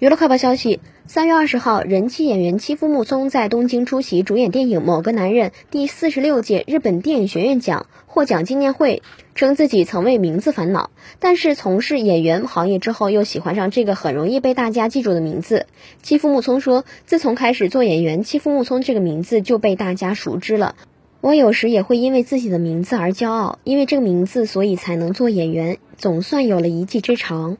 娱乐快报消息：三月二十号，人气演员妻夫木聪在东京出席主演电影《某个男人》第四十六届日本电影学院奖获奖纪念会，称自己曾为名字烦恼，但是从事演员行业之后又喜欢上这个很容易被大家记住的名字。妻夫木聪说：“自从开始做演员，妻夫木聪这个名字就被大家熟知了。我有时也会因为自己的名字而骄傲，因为这个名字，所以才能做演员，总算有了一技之长。”